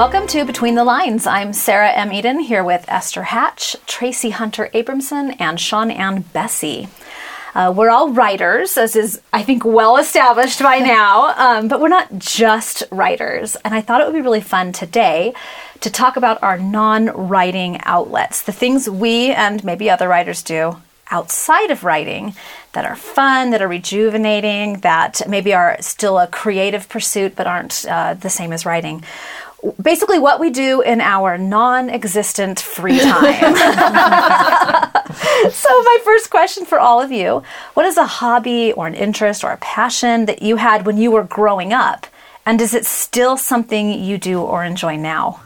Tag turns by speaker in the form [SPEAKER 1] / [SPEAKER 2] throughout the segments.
[SPEAKER 1] Welcome to Between the Lines. I'm Sarah M. Eden here with Esther Hatch, Traci Hunter Abramson, and Sian Ann Bessey. Uh, we're all writers, as is, I think, well established by now, um, but we're not just writers. And I thought it would be really fun today to talk about our non writing outlets, the things we and maybe other writers do outside of writing that are fun, that are rejuvenating, that maybe are still a creative pursuit but aren't uh, the same as writing basically what we do in our non-existent free time. so my first question for all of you, what is a hobby or an interest or a passion that you had when you were growing up? And is it still something you do or enjoy now?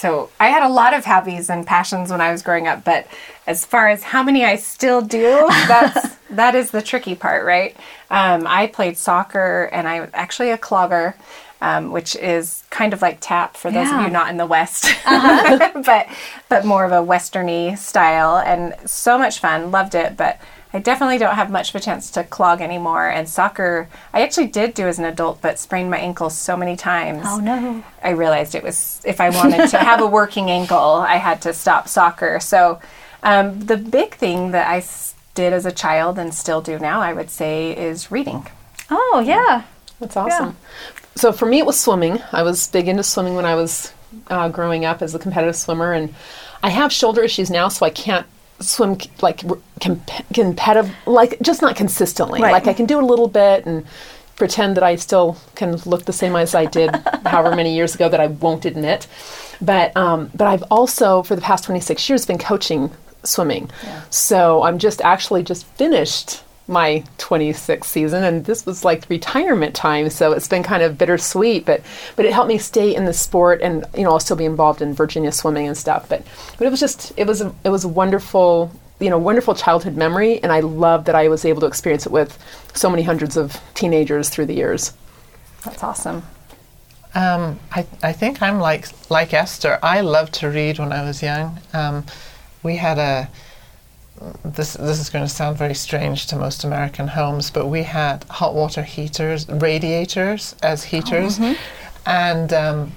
[SPEAKER 2] So I had a lot of hobbies and passions when I was growing up, but as far as how many I still do, that's that is the tricky part, right? Um, I played soccer and I was actually a clogger um, which is kind of like tap for those yeah. of you not in the West, uh-huh. but but more of a westerny style, and so much fun. Loved it, but I definitely don't have much of a chance to clog anymore. And soccer, I actually did do as an adult, but sprained my ankle so many times.
[SPEAKER 1] Oh no!
[SPEAKER 2] I realized it was if I wanted to have a working ankle, I had to stop soccer. So um, the big thing that I did as a child and still do now, I would say, is reading.
[SPEAKER 1] Oh yeah.
[SPEAKER 3] That's awesome. Yeah so for me, it was swimming. I was big into swimming when I was uh, growing up as a competitive swimmer, and I have shoulder issues now, so I can't swim like competitive, like just not consistently. Right. Like I can do a little bit and pretend that I still can look the same as I did however many years ago that I won't admit. But um, but I've also for the past 26 years been coaching swimming. Yeah. So I'm just actually just finished my 26th season and this was like retirement time so it's been kind of bittersweet but but it helped me stay in the sport and you know I'll still be involved in Virginia swimming and stuff but but it was just it was a, it was a wonderful you know wonderful childhood memory and I love that I was able to experience it with so many hundreds of teenagers through the years
[SPEAKER 2] that's awesome
[SPEAKER 4] um, I, I think I'm like like Esther I loved to read when I was young um, we had a this this is going to sound very strange to most American homes, but we had hot water heaters, radiators as heaters, oh, mm-hmm. and um,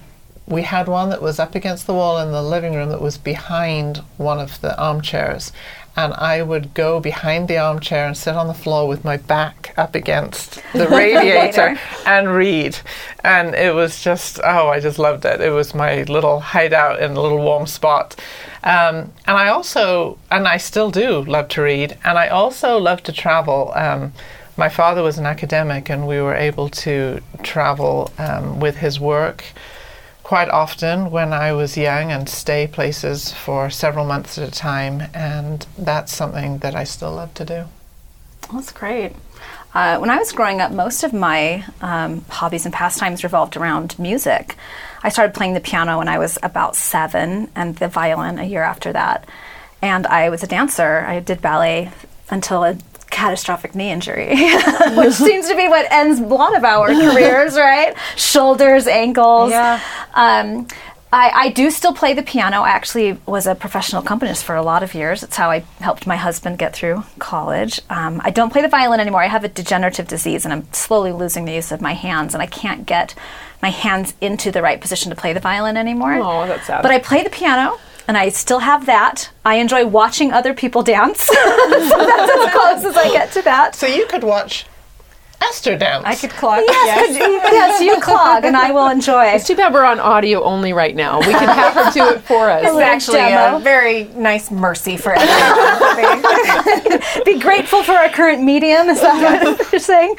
[SPEAKER 4] we had one that was up against the wall in the living room that was behind one of the armchairs. And I would go behind the armchair and sit on the floor with my back up against the radiator and read. And it was just, oh, I just loved it. It was my little hideout in a little warm spot. Um, and I also, and I still do love to read, and I also love to travel. Um, my father was an academic, and we were able to travel um, with his work quite often when I was young and stay places for several months at a time, and that's something that I still love to do.
[SPEAKER 1] That's great. Uh, when I was growing up, most of my um, hobbies and pastimes revolved around music. I started playing the piano when I was about seven, and the violin a year after that. And I was a dancer. I did ballet until catastrophic knee injury, which seems to be what ends a lot of our careers, right? Shoulders, ankles.
[SPEAKER 2] Yeah. Um,
[SPEAKER 1] I, I, do still play the piano. I actually was a professional accompanist for a lot of years. It's how I helped my husband get through college. Um, I don't play the violin anymore. I have a degenerative disease and I'm slowly losing the use of my hands, and I can't get my hands into the right position to play the violin anymore.
[SPEAKER 3] Oh, that's sad.
[SPEAKER 1] But I play the piano and I still have that. I enjoy watching other people dance. so that's as close as I get to that.
[SPEAKER 4] So you could watch Esther dance.
[SPEAKER 2] I could clog.
[SPEAKER 1] Yes, yes. yes, you clog, and I will enjoy.
[SPEAKER 3] It's too bad we're on audio only right now. We can have her do it for us.
[SPEAKER 2] It's actually demo. a very nice mercy for everyone.
[SPEAKER 1] Be grateful for our current medium. Is that what you're saying?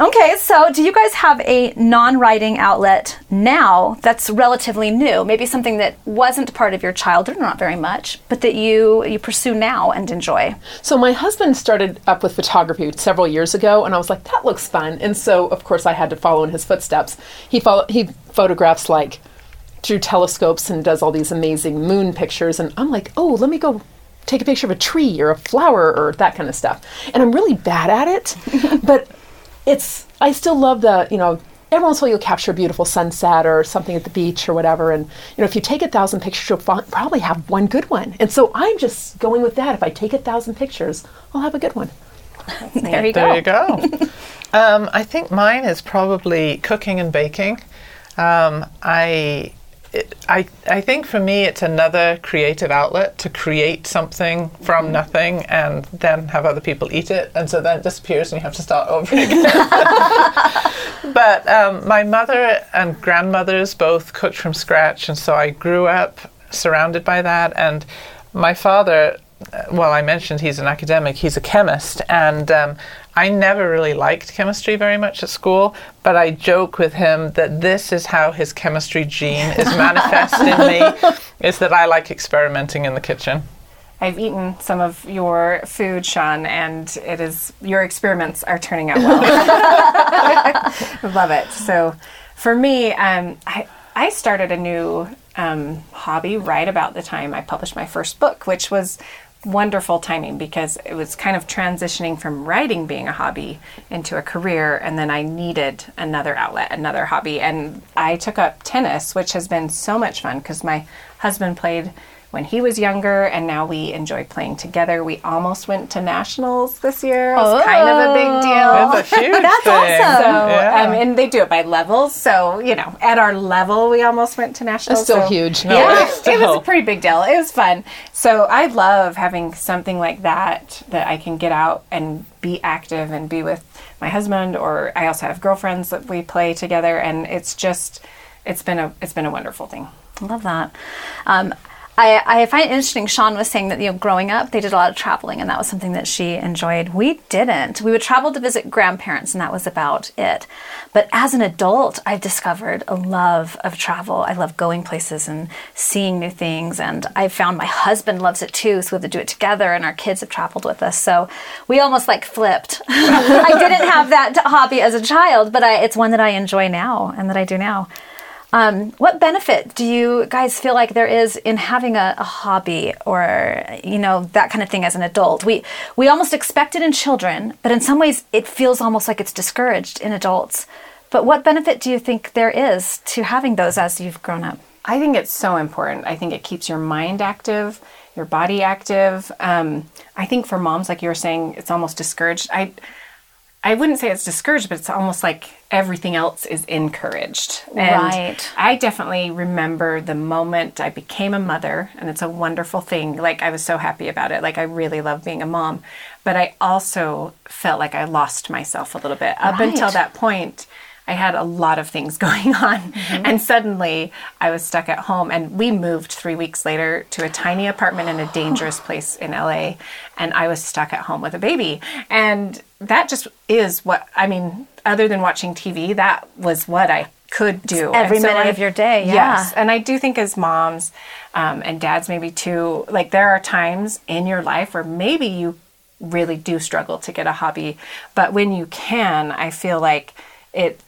[SPEAKER 1] Okay, so do you guys have a non writing outlet now that's relatively new? Maybe something that wasn't part of your childhood, or not very much, but that you, you pursue now and enjoy?
[SPEAKER 3] So, my husband started up with photography several years ago, and I was like, that looks fun. And so, of course, I had to follow in his footsteps. He, follow, he photographs like through telescopes and does all these amazing moon pictures. And I'm like, oh, let me go take a picture of a tree or a flower or that kind of stuff. And I'm really bad at it, but it's I still love the you know every once in a while you'll capture a beautiful sunset or something at the beach or whatever. And you know if you take a thousand pictures you'll probably have one good one. And so i'm just going with that. If i take a thousand pictures i'll have a good one.
[SPEAKER 1] There you
[SPEAKER 4] go.
[SPEAKER 1] There
[SPEAKER 4] you go. Um, i think mine is probably cooking and baking. Um, i it, I, I think for me, it's another creative outlet to create something from nothing and then have other people eat it. And so then it disappears and you have to start over again. but um, my mother and grandmothers both cooked from scratch. And so I grew up surrounded by that. And my father, uh, well, I mentioned he's an academic, he's a chemist. And um, I never really liked chemistry very much at school, but I joke with him that this is how his chemistry gene is manifest in me, is that I like experimenting in the kitchen.
[SPEAKER 2] I've eaten some of your food, Sian, and it is your experiments are turning out well. Love it. So, for me, um, I I started a new um, hobby right about the time I published my first book, which was wonderful timing because it was kind of transitioning from writing being a hobby into a career and then I needed another outlet, another hobby. And I took up tennis which has been so much fun because my husband played when he was younger, and now we enjoy playing together. We almost went to nationals this year. It was kind of a big deal.
[SPEAKER 4] That's a huge
[SPEAKER 1] That's
[SPEAKER 4] thing.
[SPEAKER 1] awesome.
[SPEAKER 2] So,
[SPEAKER 4] Yeah.
[SPEAKER 2] um, and they do it by levels. So, you know, at our level, we almost went to nationals.
[SPEAKER 3] That's still
[SPEAKER 2] so-
[SPEAKER 3] huge.
[SPEAKER 4] No,
[SPEAKER 2] Yeah,
[SPEAKER 4] it's
[SPEAKER 2] it was a pretty big deal. It was fun. So I love having something like that that I can get out and be active and be with my husband. Or I also have girlfriends that we play together, and it's just it's been a it's been a wonderful thing.
[SPEAKER 1] I love that. Um, I, I find it interesting. Sian was saying that you know, growing up, they did a lot of traveling, and that was something that she enjoyed. We didn't. We would travel to visit grandparents, and that was about it. But as an adult, I've discovered a love of travel. I love going places and seeing new things, and I found my husband loves it too. So we have to do it together, and our kids have traveled with us. So we almost like flipped. I didn't have that hobby as a child, but I, it's one that I enjoy now, and that I do now. Um, what benefit do you guys feel like there is in having a, a hobby or you know that kind of thing as an adult? We we almost expect it in children, but in some ways it feels almost like it's discouraged in adults. But what benefit do you think there is to having those as you've grown up?
[SPEAKER 2] I think it's so important. I think it keeps your mind active, your body active. Um, I think for moms, like you were saying, it's almost discouraged. I I wouldn't say it's discouraged, but it's almost like everything else is encouraged. And
[SPEAKER 1] Right.
[SPEAKER 2] I definitely remember the moment I became a mother, and it's a wonderful thing. Like, I was so happy about it. Like, I really love being a mom. But I also felt like I lost myself a little bit. Up until that point, I had a lot of things going on.
[SPEAKER 1] Mm-hmm.
[SPEAKER 2] And suddenly I was stuck at home. And we moved three weeks later to a tiny apartment in a dangerous place in LA. And I was stuck at home with a baby. And that just is what, I mean, other than watching TV, that was what I could do.
[SPEAKER 1] every
[SPEAKER 2] so
[SPEAKER 1] minute
[SPEAKER 2] I-
[SPEAKER 1] of your day, yeah.
[SPEAKER 2] Yes. And I do think as moms um, and dads, maybe too, like there are times in your life where maybe you really do struggle to get a hobby. But when you can, I feel like it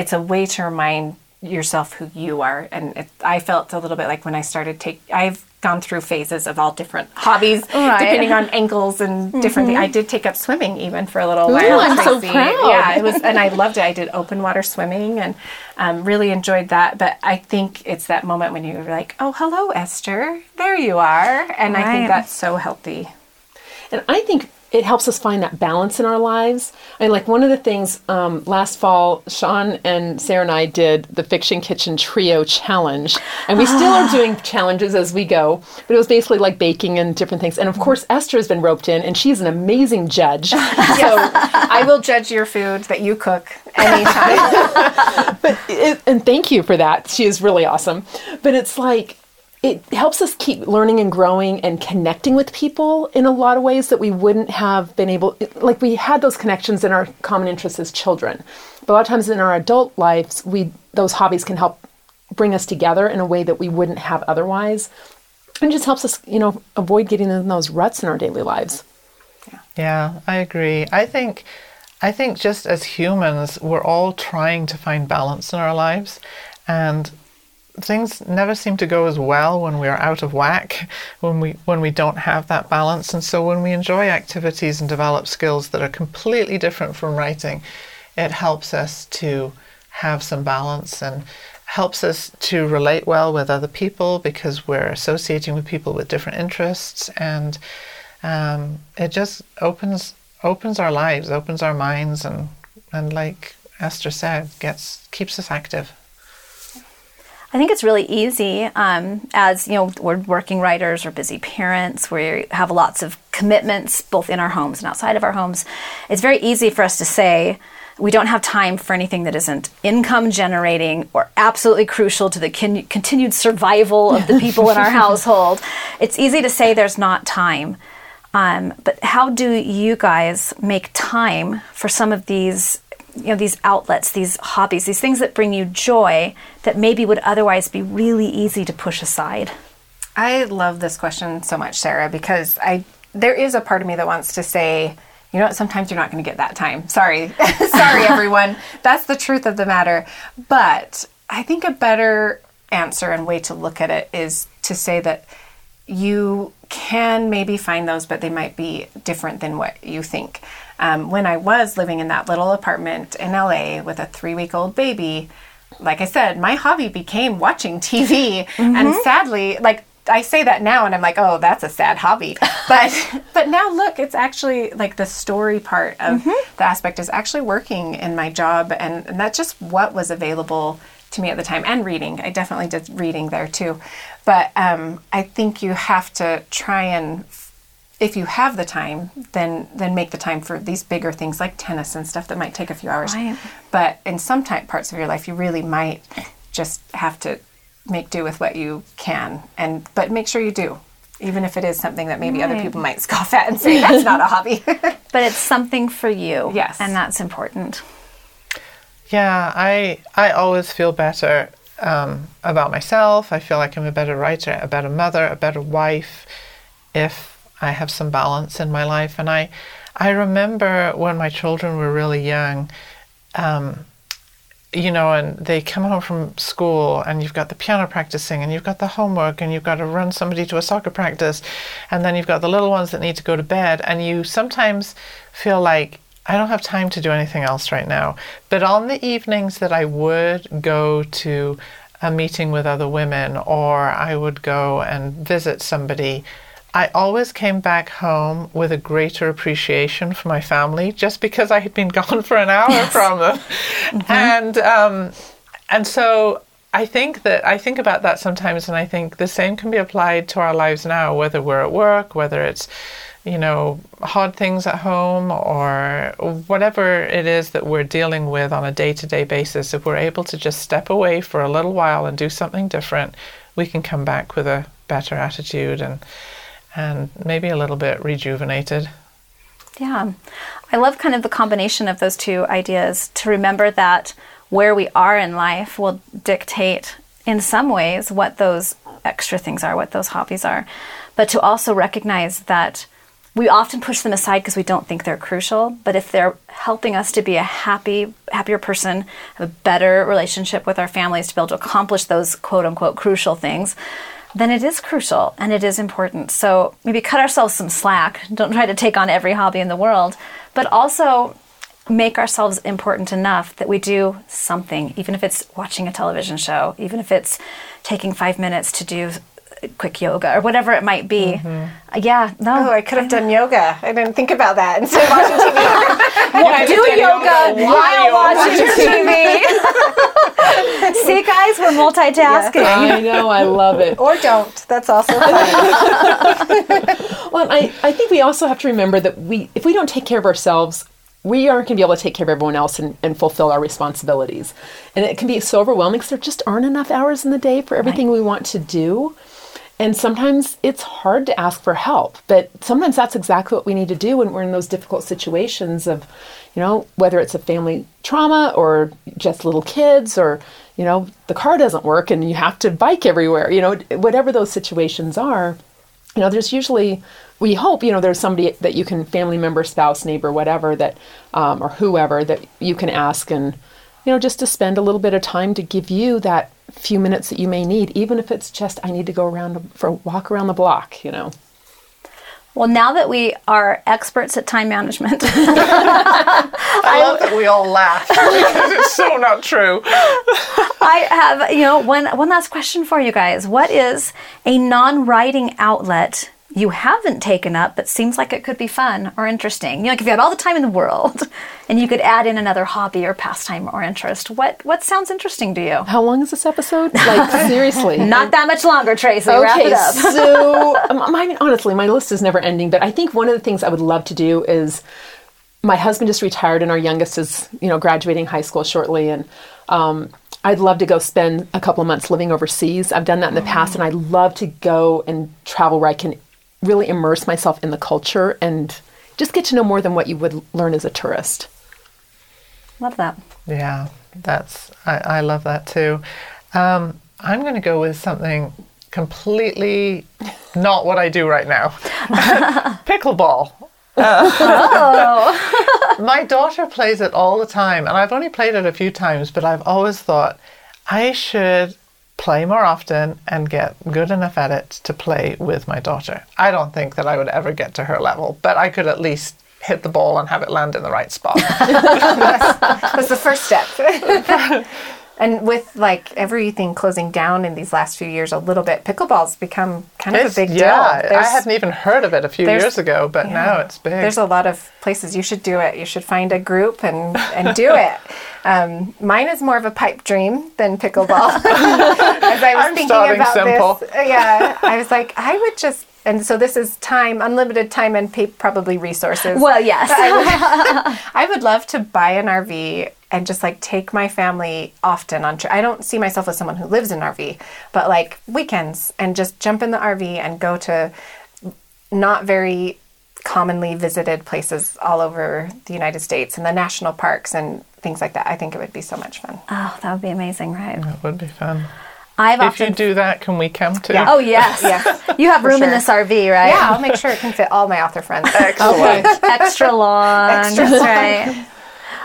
[SPEAKER 2] it's a way to remind yourself who you are. And it, I felt a little bit like when I started take I've gone through phases of all different hobbies
[SPEAKER 1] Right. Mm-hmm.
[SPEAKER 2] depending on ankles and different things. I did take up swimming even for a little while.
[SPEAKER 3] I'm so proud.
[SPEAKER 2] Yeah, it was and I loved it. I did open water swimming and um, really enjoyed that. But I think it's that moment when you're like, "Oh, hello, Esther. There you are," and I think that's so healthy.
[SPEAKER 3] And I think it helps us find that balance in our lives. I mean, like one of the things um, last fall, Sian and Sarah and I did the Fiction Kitchen Trio Challenge, and we still are doing challenges as we go. But it was basically like baking and different things. And of course, Esther has been roped in, and she's an amazing judge. so
[SPEAKER 2] I will judge your food that you cook anytime.
[SPEAKER 3] it, and thank you for that. She is really awesome. But it's like it helps us keep learning and growing and connecting with people in a lot of ways that we wouldn't have been able like we had those connections in our common interests as children. But a lot of times in our adult lives, we those hobbies can help bring us together in a way that we wouldn't have otherwise. And just helps us, you know, avoid getting in those ruts in our daily lives.
[SPEAKER 4] Yeah, I agree. I think I think just as humans, we're all trying to find balance in our lives and things never seem to go as well when we're out of whack, when we when we don't have that balance. And so when we enjoy activities and develop skills that are completely different from writing, it helps us to have some balance and helps us to relate well with other people because we're associating with people with different interests and um, it just opens opens our lives, opens our minds, and and like Esther said, gets keeps us active.
[SPEAKER 1] I think it's really easy um, as you know we're working writers or busy parents. We have lots of commitments both in our homes and outside of our homes. It's very easy for us to say we don't have time for anything that isn't income generating or absolutely crucial to the con- continued survival of the people in our household. It's easy to say there's not time. Um, but how do you guys make time for some of these you know these outlets these hobbies these things that bring you joy that maybe would otherwise be really easy to push aside
[SPEAKER 2] I love this question so much, Sarah, because I there is a part of me that wants to say, you know what, sometimes you're not going to get that time. Sorry. Sorry everyone. That's the truth of the matter. But I think a better answer and way to look at it is to say that you can maybe find those, but they might be different than what you think. Um, when I was living in that little apartment in LA with a three week old baby, like I said, my hobby became watching TV. And sadly, like I say that now and I'm like, oh, that's a sad hobby. But but now look, it's actually like the story part of the aspect is actually working in my job and, and that's just what was available to me at the time and reading. I definitely did reading there too. But um, I think you have to try and if you have the time, then then make the time for these bigger things like tennis and stuff that might take a few hours.
[SPEAKER 1] Right.
[SPEAKER 2] But in some type parts of your life, you really might just have to make do with what you can, and but make sure you do, even if it is something that maybe other people might scoff at and say that's not a hobby.
[SPEAKER 1] but it's something for you
[SPEAKER 2] Yes.
[SPEAKER 1] and that's important
[SPEAKER 4] Yeah, I I always feel better um, about myself. I feel like I'm a better writer, a better mother, a better wife, if I have some balance in my life. And I I remember when my children were really young. Um, you know, and they come home from school, and you've got the piano practicing, and you've got the homework, and you've got to run somebody to a soccer practice, and then you've got the little ones that need to go to bed, and you sometimes feel like I don't have time to do anything else right now. But on the evenings that I would go to a meeting with other women, or I would go and visit somebody, I always came back home with a greater appreciation for my family just because I had been gone for an hour from them. And um, and so I think that I think about that sometimes and I think the same can be applied to our lives now, whether we're at work, whether it's you know, hard things at home or whatever it is that we're dealing with on a day to day basis, if we're able to just step away for a little while and do something different, we can come back with a better attitude and and maybe a little bit rejuvenated.
[SPEAKER 1] Yeah. I love kind of the combination of those two ideas to remember that where we are in life will dictate, in some ways, what those extra things are, what those hobbies are. But to also recognize that we often push them aside because we don't think they're crucial. But if they're helping us to be a happy, happier person, have a better relationship with our families, to be able to accomplish those quote unquote crucial things, then it is crucial and it is important. So maybe cut ourselves some slack. Don't try to take on every hobby in the world, but also make ourselves important enough that we do something, even if it's watching a television show, even if it's taking five minutes to do quick yoga or whatever it might be. Uh, Yeah, no.
[SPEAKER 2] oh, I could have done yoga. I didn't think about that instead of watching TV.
[SPEAKER 1] Well, do yoga while watching TV. See, guys, we're multitasking.
[SPEAKER 3] I know, I love it.
[SPEAKER 2] or don't. That's also fine.
[SPEAKER 3] Well, I, I think we also have to remember that we, if we don't take care of ourselves, we aren't going to be able to take care of everyone else and, and fulfill our responsibilities. And it can be so overwhelming because there just aren't enough hours in the day for everything we want to do. And sometimes it's hard to ask for help, but sometimes that's exactly what we need to do when we're in those difficult situations of, you know, whether it's a family trauma or just little kids or, you know, the car doesn't work and you have to bike everywhere, you know, whatever those situations are you know there's usually we hope you know there's somebody that you can family member spouse neighbor whatever that um, or whoever that you can ask and you know just to spend a little bit of time to give you that few minutes that you may need even if it's just i need to go around for a walk around the block you know
[SPEAKER 1] Well, now that we are experts at time management,
[SPEAKER 4] I love that we all laugh because it's so not true.
[SPEAKER 1] I have, you know, one one last question for you guys. What is a non-writing outlet you haven't taken up but seems like it could be fun or interesting? You know, like if you had all the time in the world and you could add in another hobby or pastime or interest, what what sounds interesting to you?
[SPEAKER 3] How long is this episode? Like seriously.
[SPEAKER 1] Not that much longer, Traci. Wrap
[SPEAKER 3] Okay,
[SPEAKER 1] it up.
[SPEAKER 3] so um, I mean, honestly, my list is never ending. But I think one of the things I would love to do is my husband just retired, and our youngest is you know graduating high school shortly, and um, I'd love to go spend a couple of months living overseas. I've done that in the past, and I'd love to go and travel where I can really immerse myself in the culture and just get to know more than what you would learn as a tourist.
[SPEAKER 1] Love that.
[SPEAKER 4] Yeah, that's I, I love that too. Um, I'm going to go with something completely not what I do right now. Pickleball.
[SPEAKER 1] Oh.
[SPEAKER 4] My daughter plays it all the time, and I've only played it a few times, but I've always thought I should play more often and get good enough at it to play with my daughter. I don't think that I would ever get to her level, but I could at least hit the ball and have it land in the right spot.
[SPEAKER 2] That's the first step. and with like everything closing down in these last few years a little bit, pickleball's become kind of
[SPEAKER 4] It's-
[SPEAKER 2] a big
[SPEAKER 4] yeah,
[SPEAKER 2] deal.
[SPEAKER 4] I hadn't even heard of it a few years ago, but now it's big.
[SPEAKER 2] There's a lot of places you should do it. You should find a group and, and do it. Um, mine is more of a pipe dream than pickleball. As I was
[SPEAKER 4] I'm
[SPEAKER 2] thinking
[SPEAKER 4] starting
[SPEAKER 2] about
[SPEAKER 4] simple.
[SPEAKER 2] this, yeah, I was like, I would just, and so this is time, unlimited time, and pay, probably resources.
[SPEAKER 1] Well, yes.
[SPEAKER 2] I would love to buy an RV and just like take my family often on trip. I don't see myself as someone who lives in an RV, but like weekends and just jump in the RV and go to not very commonly visited places all over the United States and the national parks and things like that. I think it would be so much fun.
[SPEAKER 1] oh, that would be amazing, right?
[SPEAKER 4] it would be fun.
[SPEAKER 1] I've
[SPEAKER 4] If
[SPEAKER 1] often
[SPEAKER 4] you do that, can we come too?
[SPEAKER 2] Yeah.
[SPEAKER 1] Oh yes.
[SPEAKER 2] Yes,
[SPEAKER 1] You have room in this RV, right?
[SPEAKER 2] Yeah, I'll make sure it can fit all my author friends.
[SPEAKER 4] Excellent.
[SPEAKER 1] Extra long.
[SPEAKER 2] Extra
[SPEAKER 1] That's right.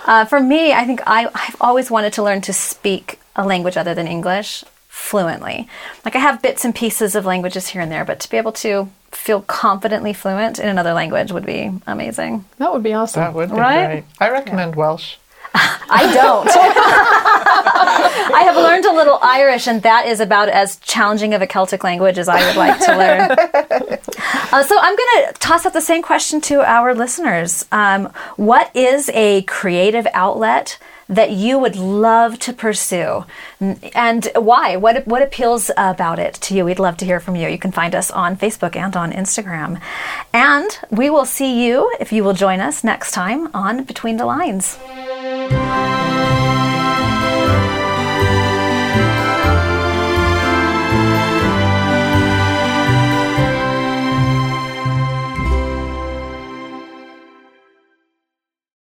[SPEAKER 1] Uh, for me, I think I, I've always wanted to learn to speak a language other than English fluently. Like I have bits and pieces of languages here and there, but to be able to feel confidently fluent in another language would be amazing.
[SPEAKER 3] That would be awesome.
[SPEAKER 4] That would be
[SPEAKER 1] Right?
[SPEAKER 4] great. I recommend Welsh.
[SPEAKER 1] I don't. I have learned a little Irish, and that is about as challenging of a Celtic language as I would like to learn. Uh, so I'm going to toss out the same question to our listeners. Um, what is a creative outlet? That you would love to pursue, and why? What what appeals about it to you? We'd love to hear from you. You can find us on Facebook and on Instagram, and we will see you if you will join us next time on Between the Lines.